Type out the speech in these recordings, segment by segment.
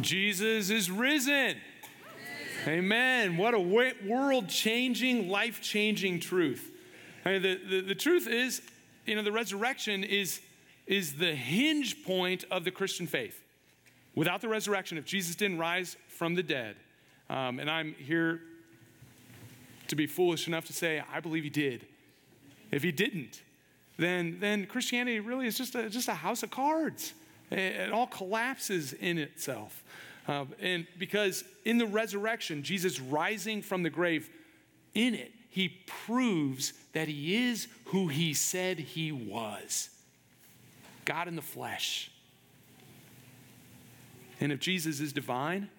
Jesus is risen. Amen. What a world changing, life changing truth. I mean, the, the, the truth is, you know, the resurrection is, is the hinge point of the Christian faith. Without the resurrection, if Jesus didn't rise from the dead, um, and I'm here to be foolish enough to say, I believe he did. If he didn't, then, then Christianity really is just a, just a house of cards. It, all collapses in itself. Uh, and because in the resurrection, Jesus rising from the grave, in it, he proves that he is who he said he was God in the flesh. And if Jesus is divine,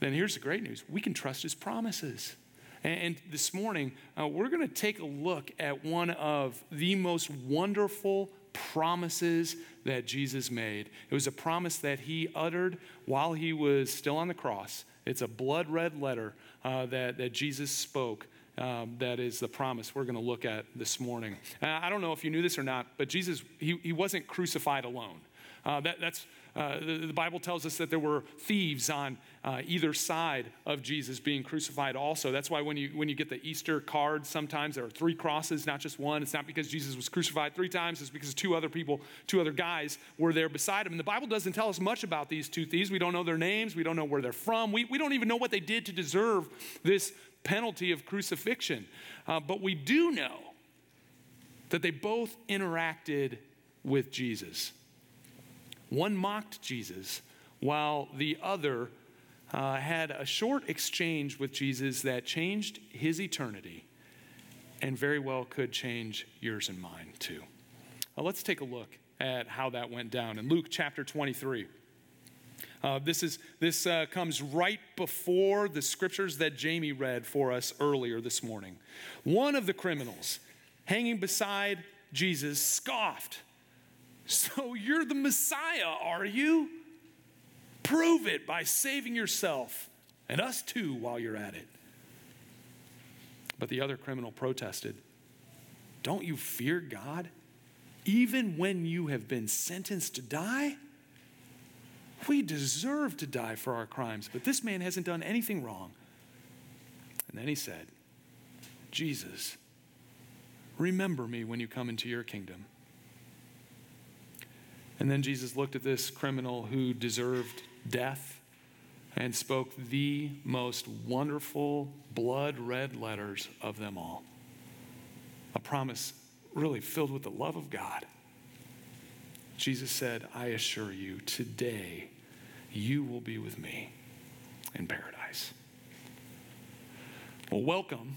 then here's the great news we can trust his promises. And this morning, uh, we're going to take a look at one of the most wonderful promises that Jesus made. It was a promise that he uttered while he was still on the cross. It's a blood red letter uh, that, that Jesus spoke. Um, that is the promise we're going to look at this morning. Uh, I don't know if you knew this or not, but Jesus, he, he wasn't crucified alone. Uh, that, that's uh, the, the, Bible tells us that there were thieves on uh, either side of Jesus being crucified, also. That's why when you, when you get the Easter card, sometimes there are three crosses, not just one. It's not because Jesus was crucified three times, it's because two other people, two other guys were there beside him. And the Bible doesn't tell us much about these two thieves. We don't know their names, we don't know where they're from, we, we don't even know what they did to deserve this penalty of crucifixion. Uh, but we do know that they both interacted with Jesus. One mocked Jesus, while the other uh, had a short exchange with Jesus that changed his eternity and very well could change yours and mine too. Let's take a look at how that went down in Luke chapter 23. Uh, this is, this uh, comes right before the scriptures that Jamie read for us earlier this morning. One of the criminals hanging beside Jesus scoffed so you're the Messiah, are you? Prove it by saving yourself and us too while you're at it. But the other criminal protested Don't you fear God? Even when you have been sentenced to die? We deserve to die for our crimes, but this man hasn't done anything wrong. And then he said, Jesus, remember me when you come into your kingdom. And then Jesus looked at this criminal who deserved death and spoke the most wonderful blood red letters of them all. A promise really filled with the love of God. Jesus said, I assure you, today you will be with me in paradise. Well, welcome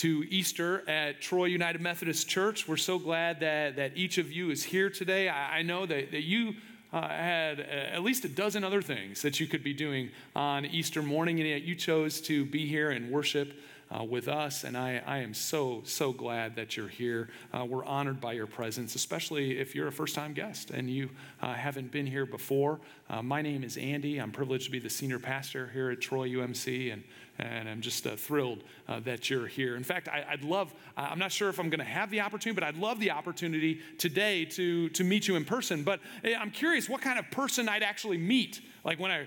to Easter at Troy United Methodist Church. We're so glad that, that each of you is here today. I, I know that, that you uh, had at least a dozen other things that you could be doing on Easter morning, and yet you chose to be here and worship uh, with us. And I, I, am so, so glad that you're here. Uh, we're honored by your presence, especially if you're a first time guest and you uh, haven't been here before. Uh, my name is Andy. I'm privileged to be the senior pastor here at Troy UMC. And and I'm just uh, thrilled uh, that you're here. In fact, I, would love, I'm not sure if I'm going to have the opportunity, but I'd love the opportunity today to, to meet you in person. But eh, I'm curious what kind of person I'd actually meet. Like when I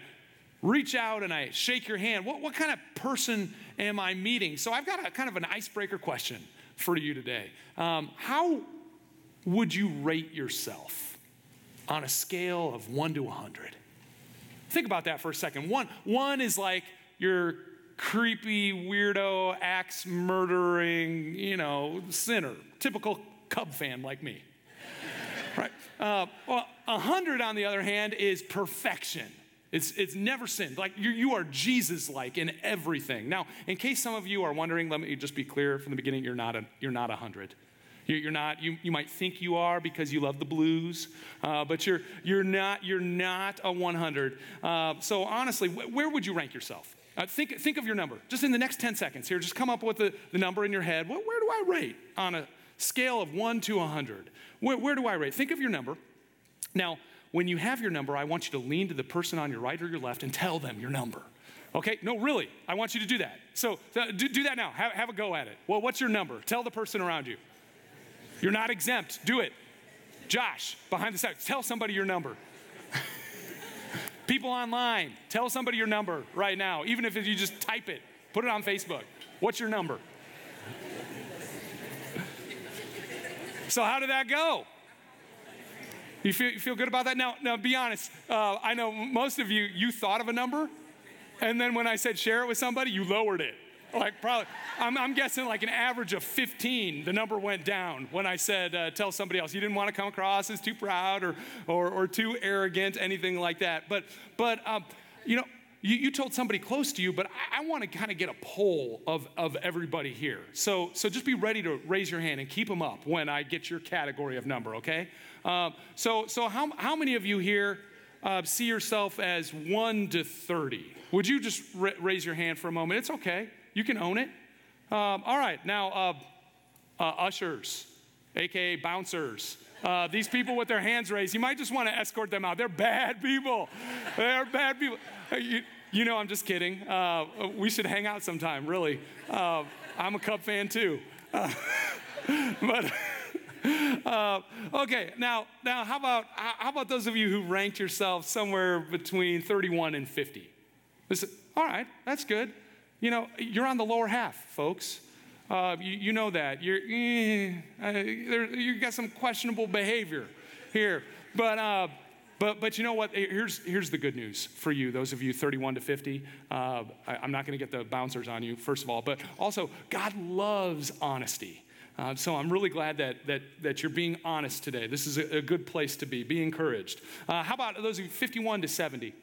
reach out and I shake your hand, what, what kind of person am I meeting? So I've got a kind of an icebreaker question for you today. Um, how would you rate yourself on a scale of one to 100? Think about that for a second. One, one is like you're creepy, weirdo, axe murdering, you know, sinner, typical Cub fan like me. right? Uh, well, a hundred, on the other hand, is perfection. It's, it's never sinned. Like you, you are Jesus like in everything. Now, in case some of you are wondering, let me just be clear from the beginning you're not a, you're not a hundred. You're not, you, you might think you are because you love the blues, uh, but you're, you're, not, you're not a 100. Uh, so, honestly, wh- where would you rank yourself? Uh, think, think of your number. Just in the next 10 seconds here, just come up with the, the number in your head. Where, where do I rate on a scale of 1 to 100? Where, where do I rate? Think of your number. Now, when you have your number, I want you to lean to the person on your right or your left and tell them your number. Okay? No, really, I want you to do that. So uh, do, do that now. Have, have a go at it. Well, what's your number? Tell the person around you. You're not exempt. Do it. Josh, behind the side, tell somebody your number. People online, tell somebody your number right now, even if you just type it, put it on Facebook. What's your number? so, how did that go? You feel, you feel good about that? Now, now be honest. Uh, I know most of you, you thought of a number, and then when I said share it with somebody, you lowered it. Like probably, I'm, I'm guessing like an average of 15, the number went down when I said uh, tell somebody else. You didn't want to come across as too proud or, or, or too arrogant, anything like that. But, but um, you know, you, you, told somebody close to you, but I, I want to kind of get a poll of, of everybody here. So, so just be ready to raise your hand and keep them up when I get your category of number, okay? Um, so, so how, how many of you here uh, see yourself as 1 to 30? Would you just raise your hand for a moment? It's okay. You can own it. Um, all right, now, uh, uh, ushers, AKA bouncers. Uh, these people with their hands raised, you might just want to escort them out. They're bad people. They're bad people. Uh, you, you know, I'm just kidding. Uh, we should hang out sometime, really. Uh, I'm a Cub fan too. but. Uh, okay, now, now how about how about those of you who ranked yourself somewhere between 31 and 50? This, all right, that's good. You know, you're on the lower half, folks. Uh, you, you, know that. You're, eh, uh, you got some questionable behavior here. But, uh, but, but you know what? Here's, here's the good news for you, those of you 31 to 50. Uh, I, I'm not going to get the bouncers on you, first of all. But also, God loves honesty. Uh, so I'm really glad that, that, that you're being honest today. This is a, a good place to be. Be encouraged. Uh, how about those of you 51 to 70?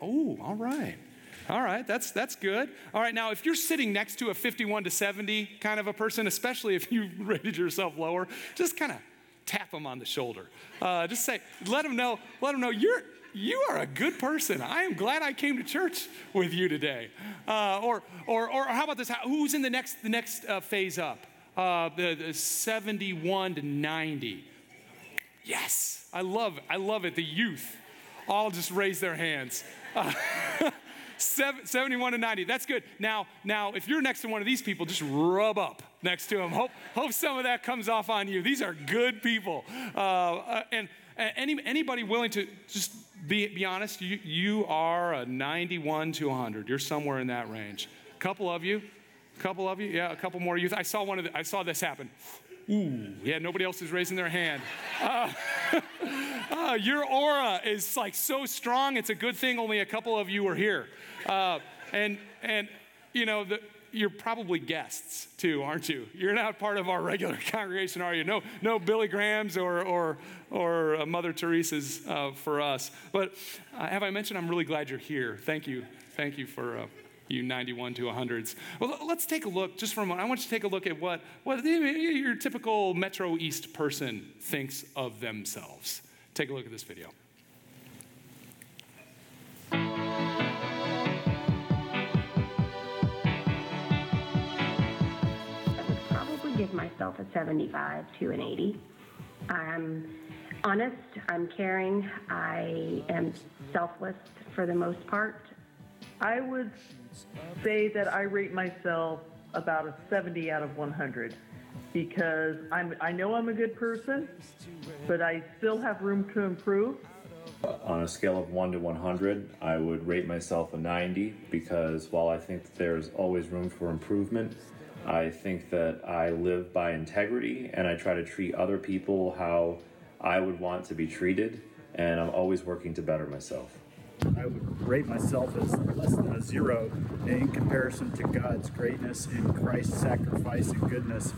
Oh, all right. All right, that's, that's good. All right, now if you're sitting next to a 51 to 70 kind of a person, especially if you rated yourself lower, just kind of tap them on the shoulder. Uh, just say, let them know, let them know you're, you are a good person. I am glad I came to church with you today. Uh, or, or, or how about this? Who's in the next, the next uh, phase up? Uh, the, the 71 to 90. Yes, I love, I love it. The youth all just raise their hands. Uh, 71 to 90. That's good. Now, now, if you're next to one of these people, just rub up next to them. Hope, hope some of that comes off on you. These are good people. Uh, uh, and any, anybody willing to just be, be honest, you, you are a 91 to 100. You're somewhere in that range. A couple of you, a couple of you, yeah, a couple more youth. I saw one of the, I saw this happen. Ooh, yeah, nobody else is raising their hand. Uh, your aura is like so strong. It's a good thing only a couple of you are here. Uh, and, and, you know, the, you're probably guests too, aren't you? You're not part of our regular congregation, are you? No, no Billy Graham's or, or, or uh, Mother Teresa's uh, for us. But uh, have I mentioned I'm really glad you're here? Thank you. Thank you for uh, you 91 to 100s. Well, let's take a look just for a moment. I want you to take a look at what, what your typical Metro East person thinks of themselves. Take a look at this video. I would probably give myself a 75 to an 80. I'm honest, I'm caring, I am selfless for the most part. I would say that I rate myself about a 70 out of 100 because I'm, I know I'm a good person, but I still have room to improve. On a scale of 1 to 100, I would rate myself a 90 because while I think that there's always room for improvement, I think that I live by integrity and I try to treat other people how I would want to be treated, and I'm always working to better myself. I would rate myself as less than a zero in comparison to God's greatness and Christ's sacrifice and goodness.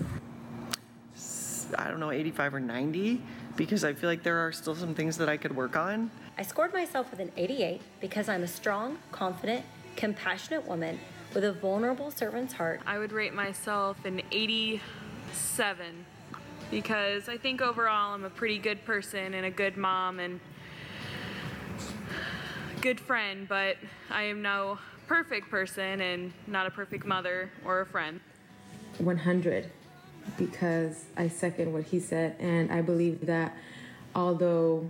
I don't know, 85 or 90 because I feel like there are still some things that I could work on. I scored myself with an 88 because I'm a strong, confident, compassionate woman with a vulnerable servant's heart. I would rate myself an 87 because I think overall I'm a pretty good person and a good mom and good friend, but I am no perfect person and not a perfect mother or a friend. 100 because I second what he said, and I believe that although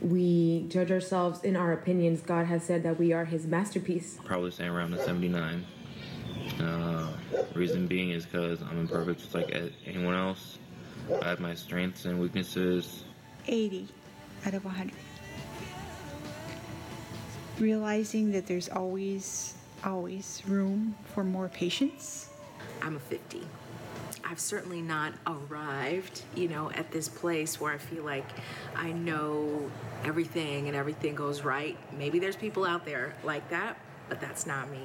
we judge ourselves in our opinions, God has said that we are his masterpiece. Probably saying around the 79. Uh, reason being is because I'm imperfect just like anyone else. I have my strengths and weaknesses. 80 out of 100. realizing that there's always, always room for more patience. I'm a 50. I've certainly not arrived, you know, at this place where I feel like I know everything and everything goes right. Maybe there's people out there like that, but that's not me.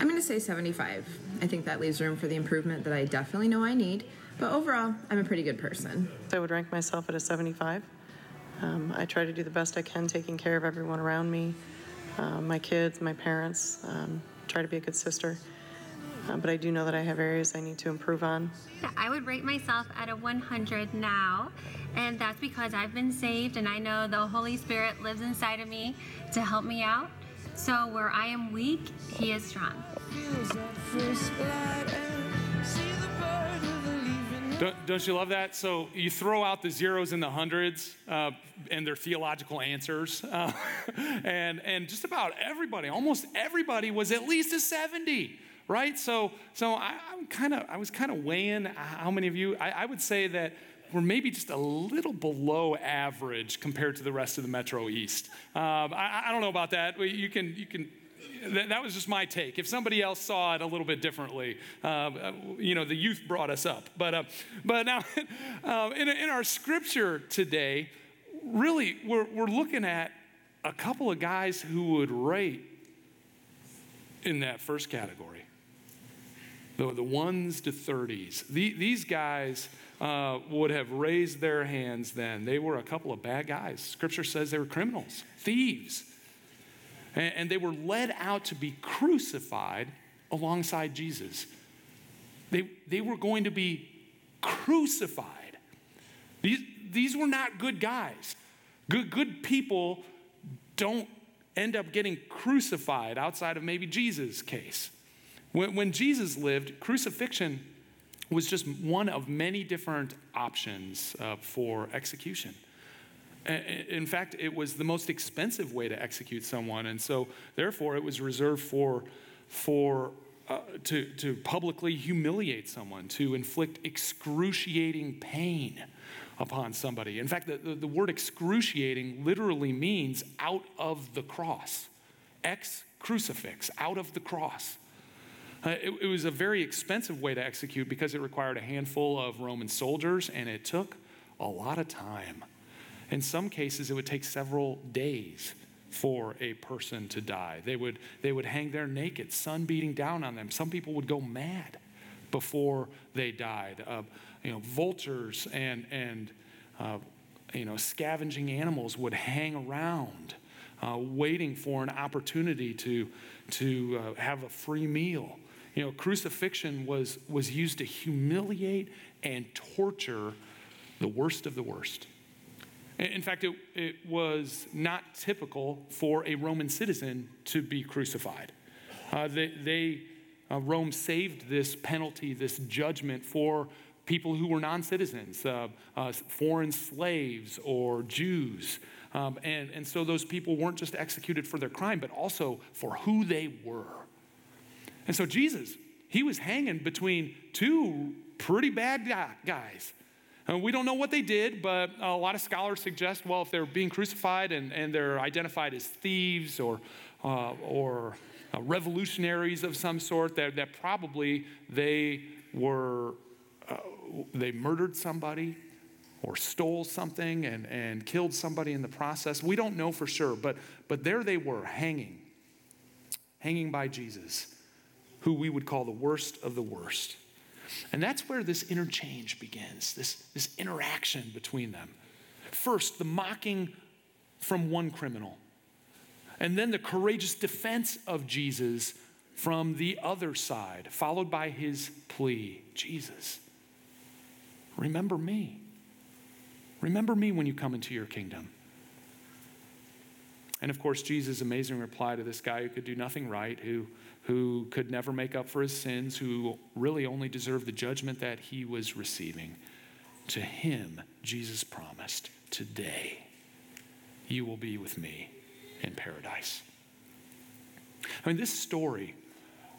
I'm going to say 75. I think that leaves room for the improvement that I definitely know I need, but overall, I'm a pretty good person. I would rank myself at a 75. Um, I try to do the best I can taking care of everyone around me, uh, my kids, my parents, um, try to be a good sister. Uh, but I do know that I have areas I need to improve on. I would rate myself at a 100 now, and that's because I've been saved and I know the Holy Spirit lives inside of me to help me out. So where I am weak, He is strong. Don't, don't, you love that? So you throw out the zeros and the hundreds uh, and their theological answers, uh, and and just about everybody, almost everybody, was at least a seventy, right? So so I, am kind of I was kind of weighing how many of you I, I would say that we're maybe just a little below average compared to the rest of the Metro East. Um, I, I, don't know about that. You can you can that, that, was just my take. If somebody else saw it a little bit differently, uh, you know, the youth brought us up. But, uh, but now, uh, in, in, our scripture today, really, we're, we're looking at a couple of guys who would rate in that first category the, the ones to 30s. The, these guys uh, would have raised their hands then. They were a couple of bad guys. Scripture says they were criminals, thieves and, and they were led out to be crucified alongside Jesus. They, they were going to be crucified. These, these were not good guys. Good, good people don't end up getting crucified outside of maybe Jesus' case. When, when Jesus lived, crucifixion was just one of many different options uh, for execution. In fact, it was the most expensive way to execute someone, and so therefore it was reserved for, for uh, to, to publicly humiliate someone, to inflict excruciating pain upon somebody. In fact, the, the, the word excruciating literally means out of the cross. Ex crucifix, out of the cross. Uh, it, it was a very expensive way to execute because it required a handful of Roman soldiers and it took a lot of time. In some cases, it would take several days for a person to die. They would, they would hang there naked, sun beating down on them. Some people would go mad before they died. Uh, you know, vultures and, and uh, you know, scavenging animals would hang around, uh, waiting for an opportunity to, to uh, have a free meal. You know, crucifixion was, was used to humiliate and torture the worst of the worst. In fact, it, it was not typical for a Roman citizen to be crucified. Uh, they, they uh, Rome saved this penalty, this judgment for people who were non citizens, uh, uh, foreign slaves or Jews. Um, and, and so those people weren't just executed for their crime, but also for who they were. And so Jesus, he was hanging between two pretty bad guys. And uh, we don't know what they did, but a lot of scholars suggest, well, if they're being crucified and, and they're identified as thieves or, uh, or uh, revolutionaries of some sort, that, that probably they were, uh, they murdered somebody or stole something and, and killed somebody in the process. We don't know for sure, but, but there they were hanging, hanging by Jesus, who we would call the worst of the worst. And that's where this interchange begins, this, this interaction between them. First, the mocking from one criminal, and then the courageous defense of Jesus from the other side, followed by his plea Jesus, remember me. Remember me when you come into your kingdom. And of course, Jesus' amazing reply to this guy who could do nothing right, who who could never make up for his sins, who really only deserved the judgment that he was receiving. To him, Jesus promised, Today you will be with me in paradise. I mean, this story,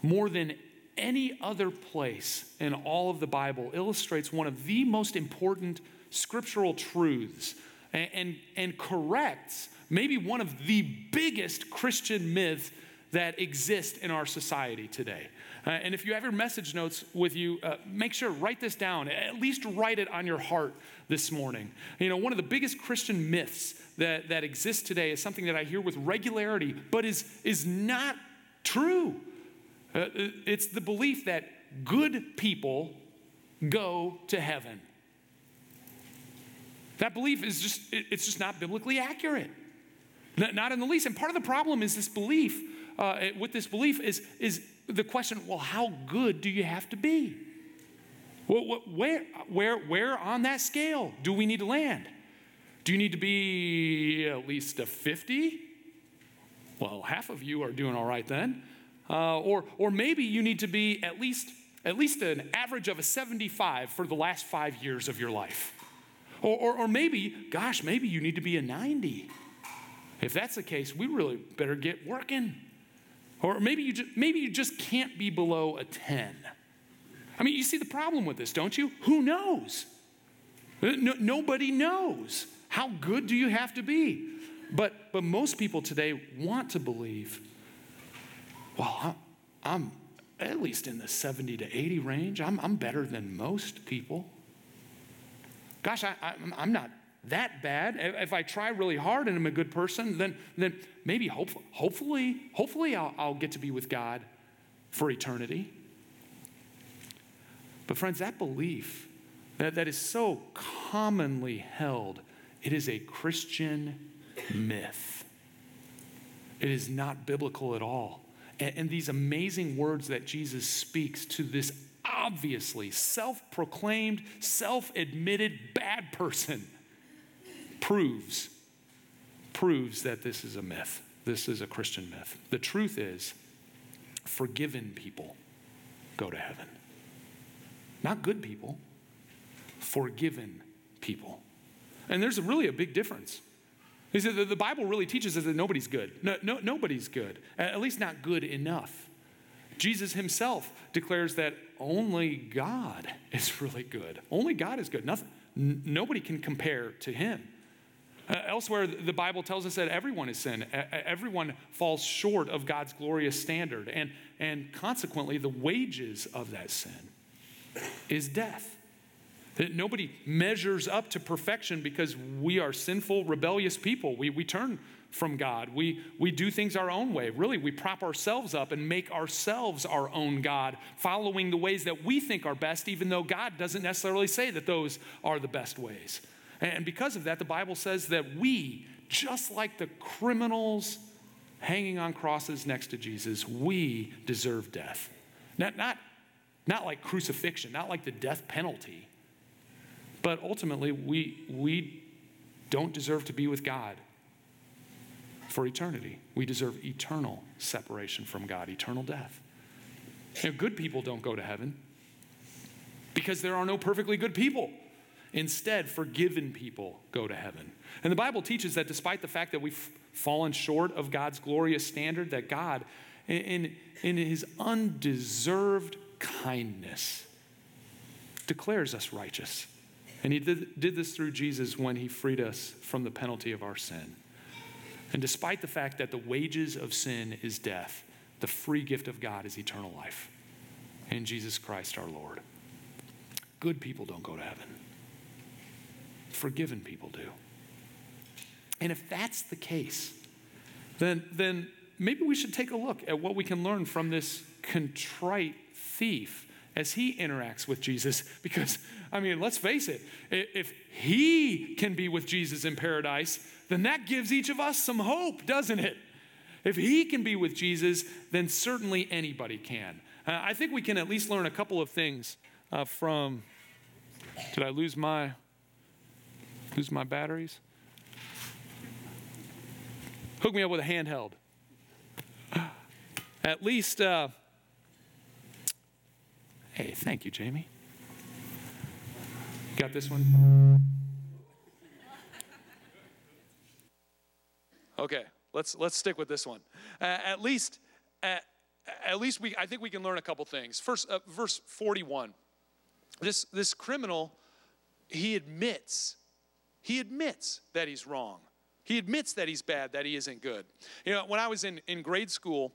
more than any other place in all of the Bible, illustrates one of the most important scriptural truths and, and, and corrects maybe one of the biggest Christian myths that exist in our society today. Uh, and if you have your message notes with you, uh, make sure write this down. At least write it on your heart this morning. You know, one of the biggest Christian myths that, that exists today is something that I hear with regularity, but is, is not true. Uh, it's the belief that good people go to heaven. That belief is just, it's just not biblically accurate. Not in the least. And part of the problem is this belief, uh, with this belief, is, is the question well, how good do you have to be? Where, where, where on that scale do we need to land? Do you need to be at least a 50? Well, half of you are doing all right then. Uh, or, or maybe you need to be at least, at least an average of a 75 for the last five years of your life. Or, or, or maybe, gosh, maybe you need to be a 90. If that's the case, we really better get working. Or maybe you just, maybe you just can't be below a 10. I mean, you see the problem with this, don't you? Who knows? No, nobody knows. How good do you have to be? But, but most people today want to believe, well, I'm, I'm at least in the 70 to 80 range. I'm, I'm better than most people. Gosh, I, I, I'm not that bad. If I try really hard and I'm a good person, then, then maybe hope, hopefully, hopefully I'll, I'll get to be with God for eternity. But friends, that belief that, that is so commonly held, it is a Christian myth. It is not biblical at all. And, and these amazing words that Jesus speaks to this obviously self proclaimed, self admitted bad person proves proves that this is a myth. This is a Christian myth. The truth is, forgiven people go to heaven. Not good people, forgiven people. And there's really a big difference. Is that the Bible really teaches us that nobody's good. No, no, nobody's good, at least not good enough. Jesus himself declares that only God is really good. Only God is good. Nothing, n- nobody can compare to him. Uh, elsewhere, the Bible tells us that everyone is sin. Everyone falls short of God's glorious standard. And, and consequently, the wages of that sin is death. That nobody measures up to perfection because we are sinful, rebellious people. We, we turn from God. We, we do things our own way. Really, we prop ourselves up and make ourselves our own God, following the ways that we think are best, even though God doesn't necessarily say that those are the best ways. And because of that, the Bible says that we, just like the criminals hanging on crosses next to Jesus, we deserve death. Not, not, not like crucifixion, not like the death penalty, but ultimately, we, we don't deserve to be with God for eternity. We deserve eternal separation from God, eternal death. You know, good people don't go to heaven because there are no perfectly good people. Instead, forgiven people go to heaven. And the Bible teaches that despite the fact that we've fallen short of God's glorious standard, that God, in, in his undeserved kindness, declares us righteous. And he did, did this through Jesus when he freed us from the penalty of our sin. And despite the fact that the wages of sin is death, the free gift of God is eternal life in Jesus Christ our Lord. Good people don't go to heaven forgiven people do. And if that's the case, then, then maybe we should take a look at what we can learn from this contrite thief as he interacts with Jesus. Because, I mean, let's face it, if he can be with Jesus in paradise, then that gives each of us some hope, doesn't it? If he can be with Jesus, then certainly anybody can. Uh, I think we can at least learn a couple of things uh, from. Did I lose my. Lose my batteries? Hook me up with a handheld. At least, uh, hey, thank you, Jamie. Got this one? Okay, let's let's stick with this one. Uh, at least, uh, at least we, I think we can learn a couple things. First, uh, verse forty-one. This this criminal, he admits he admits that he's wrong. He admits that he's bad, that he isn't good. You know, when I was in, in grade school,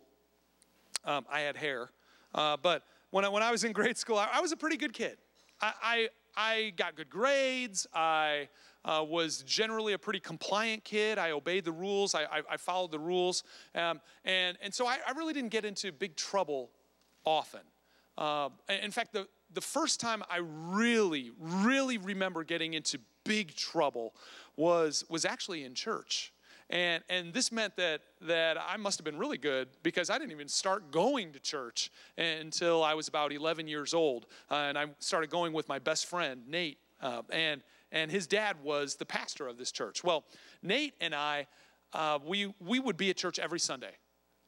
um, I had hair, uh, but when I, when I was in grade school, I, I was a pretty good kid. I, I, I got good grades. I uh, was generally a pretty compliant kid. I obeyed the rules. I, I, I followed the rules. Um, and, and so I, I, really didn't get into big trouble often. Uh, in fact, the, the first time I really, really remember getting into big trouble was, was actually in church. And, and this meant that, that I must have been really good because I didn't even start going to church until I was about 11 years old. Uh, and I started going with my best friend, Nate. Uh, and, and his dad was the pastor of this church. Well, Nate and I, uh, we, we would be at church every Sunday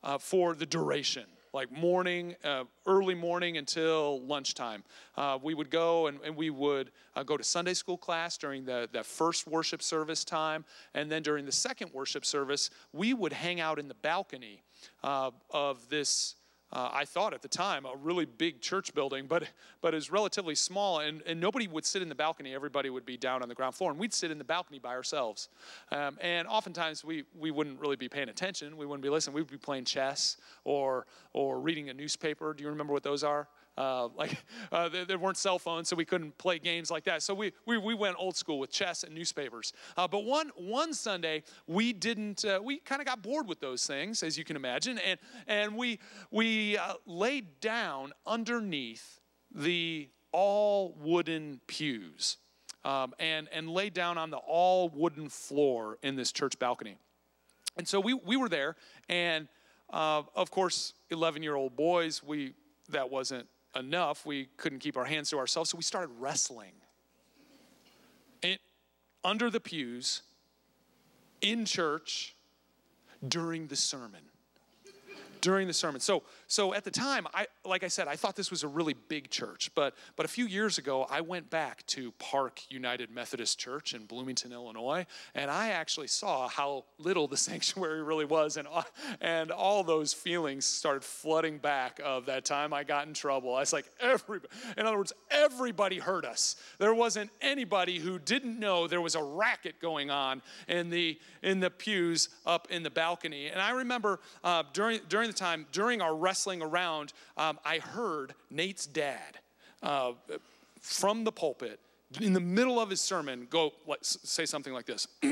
uh, for the duration like morning, uh, early morning until lunchtime. Uh, we would go and, and we would uh, go to Sunday school class during the, the first worship service time. And then during the second worship service, we would hang out in the balcony uh, of this uh, I thought at the time, a really big church building, but, but it was relatively small, and, and nobody would sit in the balcony. Everybody would be down on the ground floor, and we'd sit in the balcony by ourselves. Um, and oftentimes we, we wouldn't really be paying attention. We wouldn't be listening. We'd be playing chess or, or reading a newspaper. Do you remember what those are? Uh, like uh, there, there, weren't cell phones, so we couldn't play games like that. So we, we, we went old school with chess and newspapers. Uh, but one, one Sunday, we didn't, uh, we kind of got bored with those things, as you can imagine, and, and we, we uh, laid down underneath the all wooden pews um, and, and laid down on the all wooden floor in this church balcony. And so we, we were there, and uh, of course, 11 year old boys, we, that wasn't enough. We couldn't keep our hands to ourselves, so we started wrestling. And under the pews, in church, during the sermon during the sermon. So, so at the time, I, like I said, I thought this was a really big church. But, but a few years ago, I went back to Park United Methodist Church in Bloomington, Illinois, and I actually saw how little the sanctuary really was, and and all those feelings started flooding back of that time I got in trouble. I was like, everybody. In other words, everybody heard us. There wasn't anybody who didn't know there was a racket going on in the in the pews up in the balcony. And I remember uh, during during the time, during our wrestling around, um, I heard Nate's dad uh, from the pulpit in the middle of his sermon go like, say something like this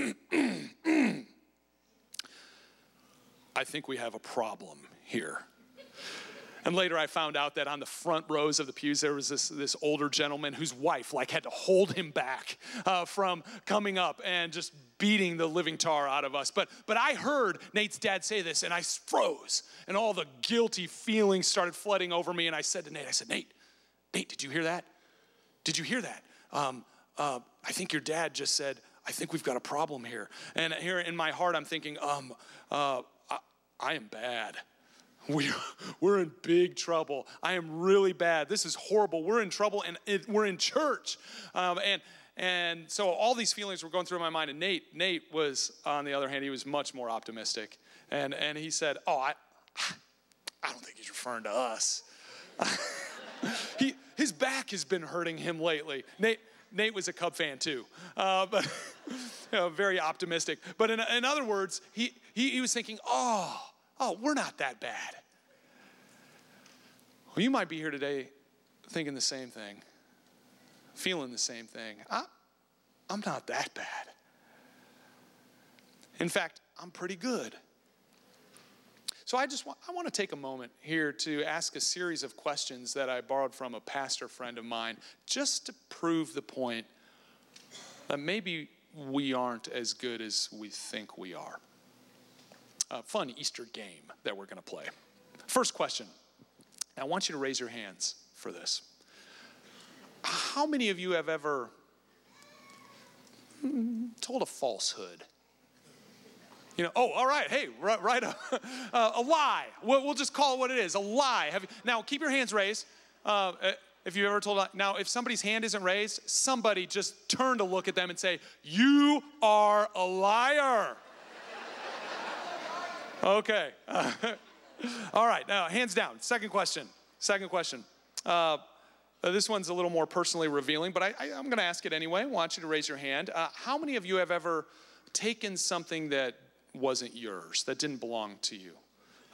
I think we have a problem here. And later I found out that on the front rows of the pews, there was this, this older gentleman whose wife like had to hold him back uh, from coming up and just beating the living tar out of us. But, but I heard Nate's dad say this and I froze and all the guilty feelings started flooding over me. And I said to Nate, I said, Nate, Nate, did you hear that? Did you hear that? Um, uh, I think your dad just said, I think we've got a problem here. And here in my heart, I'm thinking, um, uh, I, I am bad. We, we're in big trouble. I am really bad. This is horrible. We're in trouble and it, we're in church. Um, and, and so all these feelings were going through my mind. And Nate, Nate was, on the other hand, he was much more optimistic. And, and he said, Oh, I, I don't think he's referring to us. he, his back has been hurting him lately. Nate, Nate was a Cub fan too, uh, but you know, very optimistic. But in, in other words, he, he, he was thinking, oh, oh, we're not that bad. Well, you might be here today thinking the same thing, feeling the same thing. I, I'm not that bad. In fact, I'm pretty good. So I just want, I want to take a moment here to ask a series of questions that I borrowed from a pastor friend of mine just to prove the point that maybe we aren't as good as we think we are a fun Easter game that we're going to play. First question. I want you to raise your hands for this. How many of you have ever told a falsehood? You know, oh, all right, hey, right, right uh, a lie. We'll, we'll, just call it what it is a lie. Have, now, keep your hands raised. Uh, uh if you've ever told, now, if somebody's hand isn't raised, somebody just turn to look at them and say, You are a liar. Okay. all right. Now, hands down. Second question. Second question. Uh, uh, this one's a little more personally revealing, but I, am going to ask it anyway. I want you to raise your hand. Uh, how many of you have ever taken something that wasn't yours, that didn't belong to you?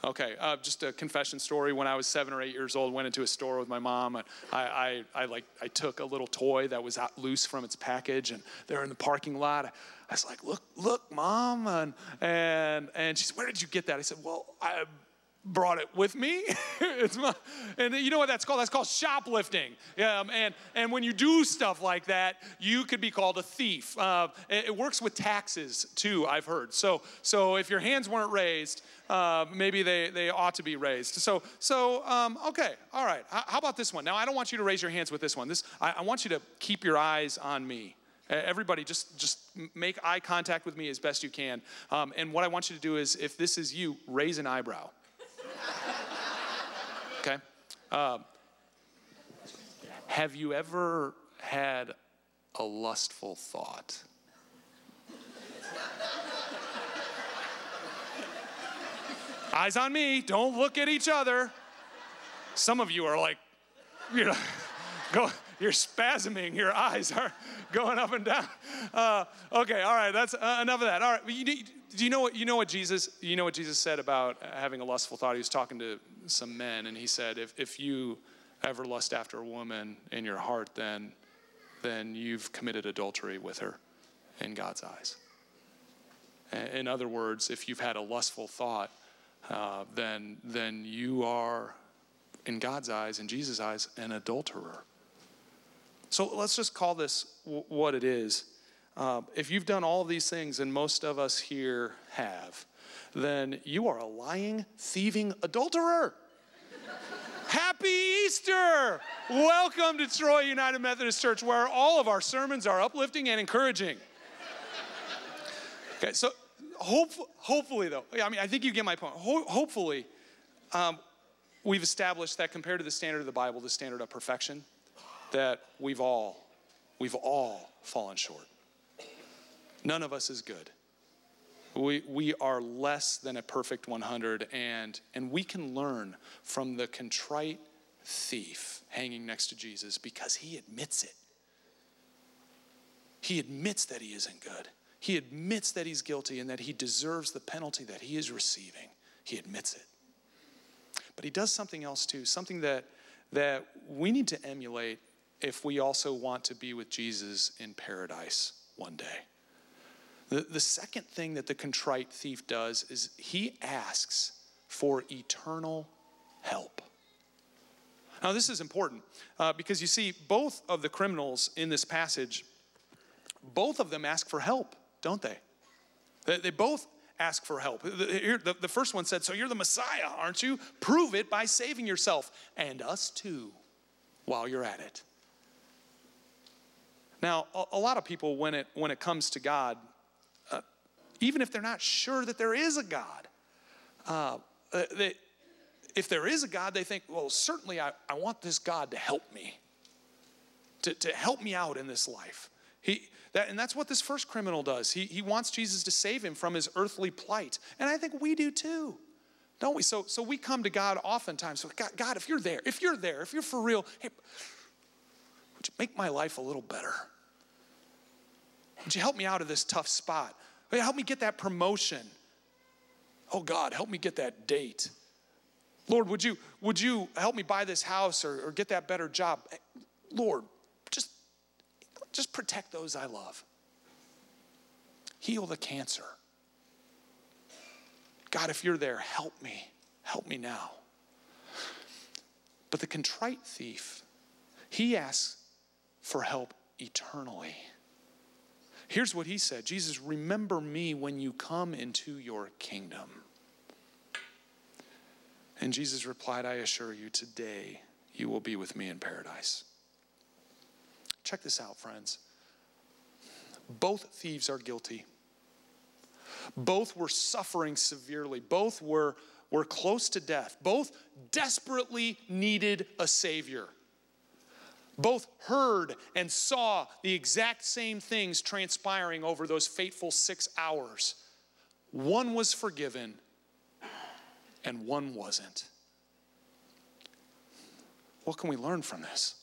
Okay, uh, just a confession story. When I was seven or eight years old, went into a store with my mom. I, I, I like, I took a little toy that was out loose from its package, and they're in the parking lot. I, was like, "Look, look, mom!" And and and she said, "Where did you get that?" I said, "Well, I." brought it with me. it's my, and you know what that's called? That's called shoplifting. Um, and, and when you do stuff like that, you could be called a thief. Uh, it, it, works with taxes too, I've heard. So, so if your hands weren't raised, uh, maybe they, they ought to be raised. So, so um, okay, all right. How, how, about this one? Now, I don't want you to raise your hands with this one. This, I, I want you to keep your eyes on me. Everybody, just just make eye contact with me as best you can. Um, and what I want you to do is, if this is you, raise an eyebrow. Okay? Um, have you ever had a lustful thought? Eyes on me, don't look at each other. Some of you are like, you know, go, you're spasming, your eyes are going up and down. Uh, okay, all right, that's uh, enough of that. All right, you, do you know what you know what Jesus you know what Jesus said about having a lustful thought? He was talking to some men, and he said, if if you ever lust after a woman in your heart, then then you've committed adultery with her in God's eyes. In other words, if you've had a lustful thought, uh, then then you are, in God's eyes, in Jesus' eyes, an adulterer. So let's just call this w- what it is. Uh, if you've done all these things, and most of us here have, then you are a lying, thieving adulterer. Happy Easter! Welcome to Troy United Methodist Church, where all of our sermons are uplifting and encouraging. Okay, so hope, hopefully, though, I mean, I think you get my point. Ho- hopefully, um, we've established that compared to the standard of the Bible, the standard of perfection, that we've all, we've all fallen short. None of us is good. We, we are less than a perfect 100, and, and we can learn from the contrite thief hanging next to Jesus because he admits it. He admits that he isn't good. He admits that he's guilty and that he deserves the penalty that he is receiving. He admits it. But he does something else too, something that, that we need to emulate if we also want to be with Jesus in paradise one day. The, the second thing that the contrite thief does is he asks for eternal help. Now, this is important uh, because you see, both of the criminals in this passage, both of them ask for help, don't they? They, they both ask for help. The, the, the first one said, So you're the Messiah, aren't you? Prove it by saving yourself and us too while you're at it. Now, a, a lot of people, when it, when it comes to God, even if they're not sure that there is a God. Uh, uh, they, if there is a God, they think, well, certainly I, I want this God to help me, to, to help me out in this life. He, that, and that's what this first criminal does. He, he wants Jesus to save him from his earthly plight. And I think we do too, don't we? So, so we come to God oftentimes. So God, God, if you're there, if you're there, if you're for real, hey, would you make my life a little better? Would you help me out of this tough spot? Hey, help me get that promotion. Oh God, help me get that date. Lord, would you, would you help me buy this house or, or get that better job? Lord, just, just protect those I love. Heal the cancer. God, if you're there, help me. Help me now. But the contrite thief, he asks for help eternally. Here's what he said Jesus, remember me when you come into your kingdom. And Jesus replied, I assure you, today you will be with me in paradise. Check this out, friends. Both thieves are guilty. Both were suffering severely. Both were, were close to death. Both desperately needed a Savior both heard and saw the exact same things transpiring over those fateful six hours. One was forgiven and one wasn't. What can we learn from this?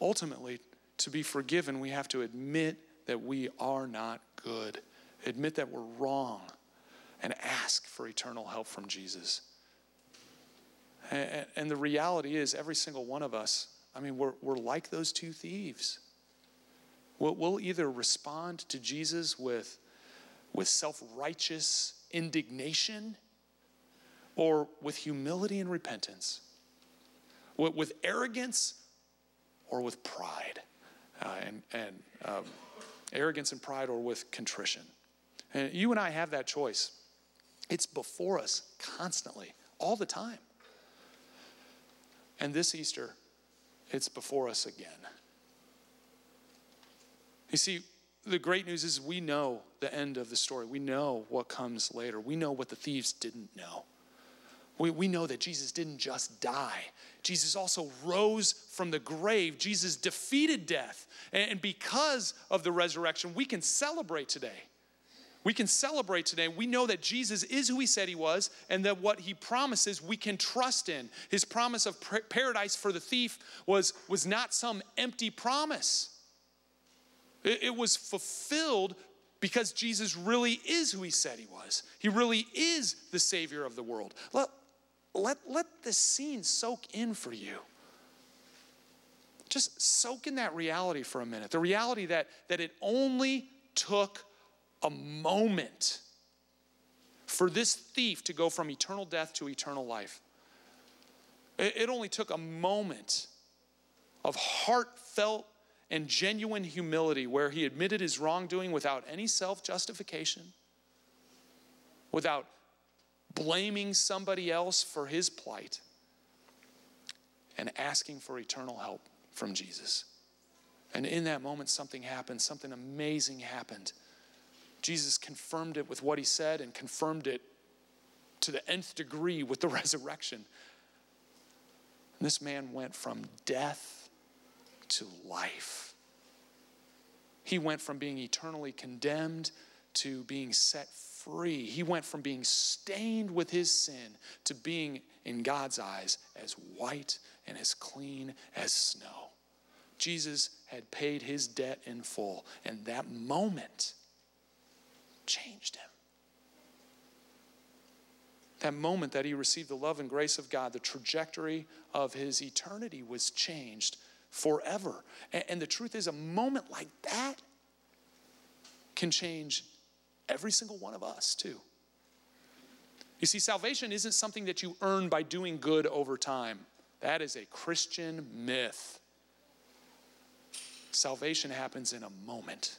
ultimately, to be forgiven, we have to admit that we are not good, admit that we're wrong, and ask for eternal help from Jesus. And, the reality is, every single one of us, I mean, we're, we're like those two thieves. We'll, either respond to Jesus with, with self righteous indignation or with humility and repentance, with, with arrogance or with pride, uh, and, and um, arrogance and pride or with contrition. And you and I have that choice. It's before us constantly, all the time. And this Easter, it's before us again. You see, the great news is we know the end of the story. We know what comes later. We know what the thieves didn't know. We, we know that Jesus didn't just die, Jesus also rose from the grave. Jesus defeated death. And because of the resurrection, we can celebrate today. We can celebrate today. We know that Jesus is who he said he was and that what he promises we can trust in. His promise of paradise for the thief was, was not some empty promise, it, it was fulfilled because Jesus really is who he said he was. He really is the Savior of the world. Let, let, let this scene soak in for you. Just soak in that reality for a minute. The reality that, that it only took a moment for this thief to go from eternal death to eternal life. It, only took a moment of heartfelt and genuine humility where he admitted his wrongdoing without any self justification, without blaming somebody else for his plight, and asking for eternal help from Jesus. And in that moment, something happened, something amazing happened. Jesus confirmed it with what he said and confirmed it to the nth degree with the resurrection. And this man went from death to life. He went from being eternally condemned to being set free. He went from being stained with his sin to being, in God's eyes, as white and as clean as snow. Jesus had paid his debt in full, and that moment changed him. That moment that he received the love and grace of God, the trajectory of his eternity was changed forever. And, the truth is, a moment like that can change every single one of us, too. You see, salvation isn't something that you earn by doing good over time. That is a Christian myth. Salvation happens in a moment,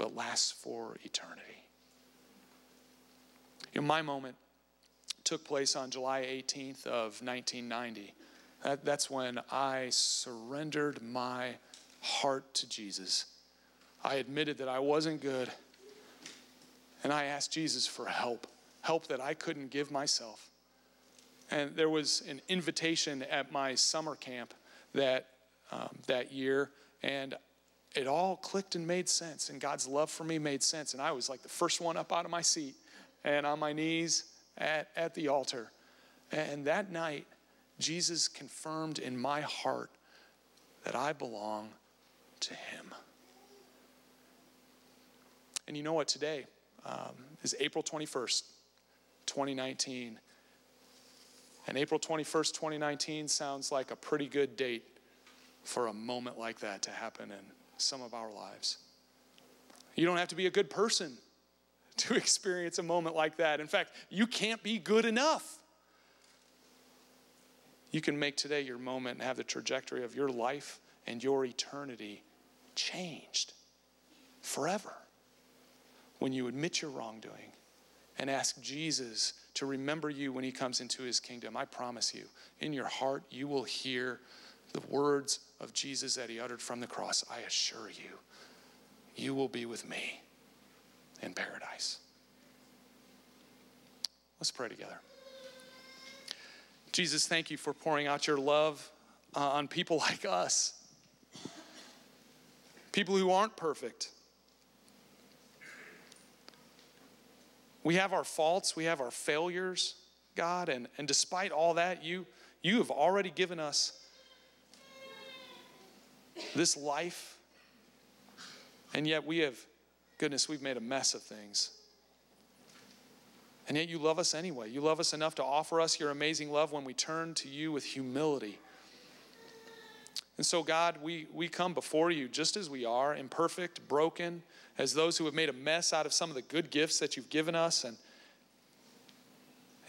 but lasts for eternity. You know, my moment took place on July 18th of 1990. That, that's when I surrendered my heart to Jesus. I admitted that I wasn't good. And I asked Jesus for help, help that I couldn't give myself. And there was an invitation at my summer camp that, um, that year, and it all clicked and made sense. And God's love for me made sense. And I was like the first one up out of my seat and on my knees at, at the altar. And that night, Jesus confirmed in my heart that I belong to Him. And you know what? Today um, is April 21st, 2019. And April 21st, 2019 sounds like a pretty good date for a moment like that to happen in some of our lives. You don't have to be a good person to experience a moment like that. In fact, you can't be good enough. You can make today your moment and have the trajectory of your life and your eternity changed forever when you admit your wrongdoing and ask Jesus to remember you when he comes into his kingdom, I promise you, in your heart, you will hear the words of Jesus that he uttered from the cross. I assure you, you will be with me in paradise. Let's pray together. Jesus, thank you for pouring out your love uh, on people like us, people who aren't perfect We have our faults, we have our failures, God, and, and despite all that, you, you have already given us this life. And yet we have, goodness, we've made a mess of things. And yet you love us anyway. You love us enough to offer us your amazing love when we turn to you with humility. And so, God, we, we come before you just as we are, imperfect, broken, as those who have made a mess out of some of the good gifts that you've given us, and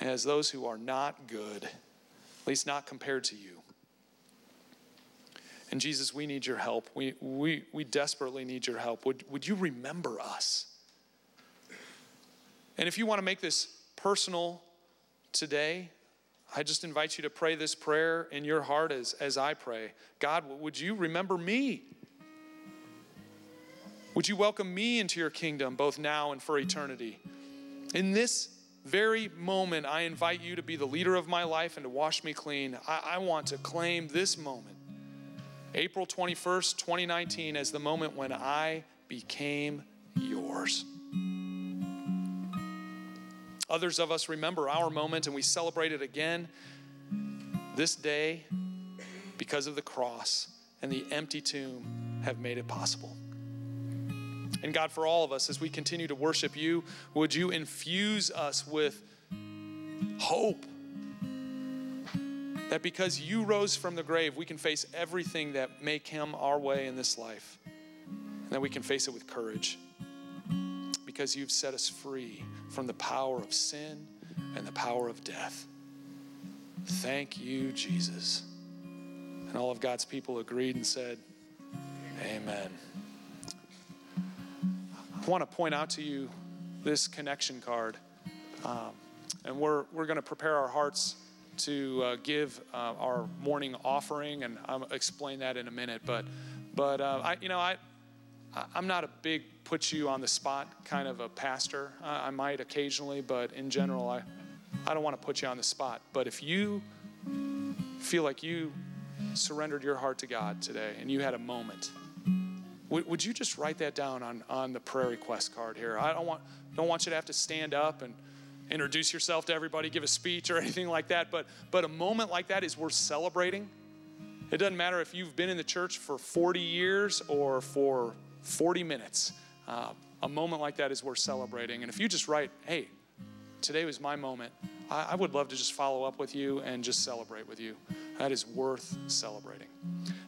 as those who are not good, at least not compared to you. And Jesus, we need your help. We, we, we desperately need your help. Would, would you remember us? And if you want to make this personal today, I just invite you to pray this prayer in your heart as, as I pray. God, would you remember me? Would you welcome me into your kingdom, both now and for eternity? In this very moment, I invite you to be the leader of my life and to wash me clean. I, I want to claim this moment, April 21st, 2019, as the moment when I became yours. Others of us remember our moment and we celebrate it again this day because of the cross and the empty tomb have made it possible. And God, for all of us, as we continue to worship you, would you infuse us with hope that because you rose from the grave, we can face everything that may come our way in this life, and that we can face it with courage because you've set us free from the power of sin and the power of death. Thank you, Jesus. And all of God's people agreed and said, Amen. I want to point out to you this connection card. Um, and we're, we're going to prepare our hearts to uh, give uh, our morning offering, and I'll explain that in a minute. But, but uh, I, you know, I, I'm not a big put you on the spot kind of a pastor. I might occasionally, but in general, I, I don't want to put you on the spot. But if you feel like you surrendered your heart to God today and you had a moment, would, would you just write that down on, on the prayer request card here? I don't want, don't want you to have to stand up and introduce yourself to everybody, give a speech or anything like that. But, but a moment like that is worth celebrating. It doesn't matter if you've been in the church for 40 years or for 40 minutes. Uh, a moment like that is worth celebrating. And if you just write, hey, today was my moment, I, I would love to just follow up with you and just celebrate with you. That is worth celebrating.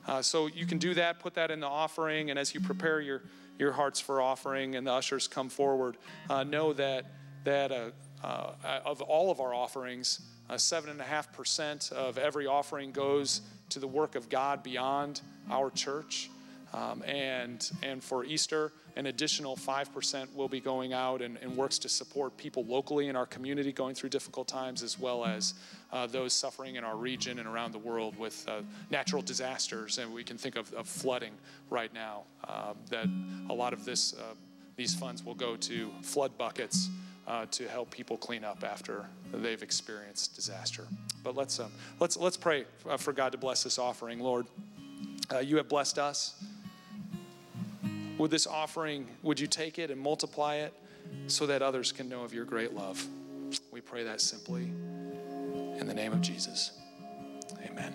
Uh, so you can do that, put that in the offering, and as you prepare your, your hearts for offering and the ushers come forward, uh, know that, that uh, uh of all of our offerings, 7.5% uh, of every offering goes to the work of God beyond our church. Um, and, and for Easter, an additional 5% will be going out and, and, works to support people locally in our community going through difficult times, as well as uh, those suffering in our region and around the world with uh, natural disasters. And we can think of, of flooding right now, uh, that a lot of this, uh, these funds will go to flood buckets uh, to help people clean up after they've experienced disaster. But let's, um, let's, let's pray uh, for God to bless this offering. Lord, you have blessed us. With this offering, would you take it and multiply it so that others can know of your great love? We pray that simply in the name of Jesus. Amen.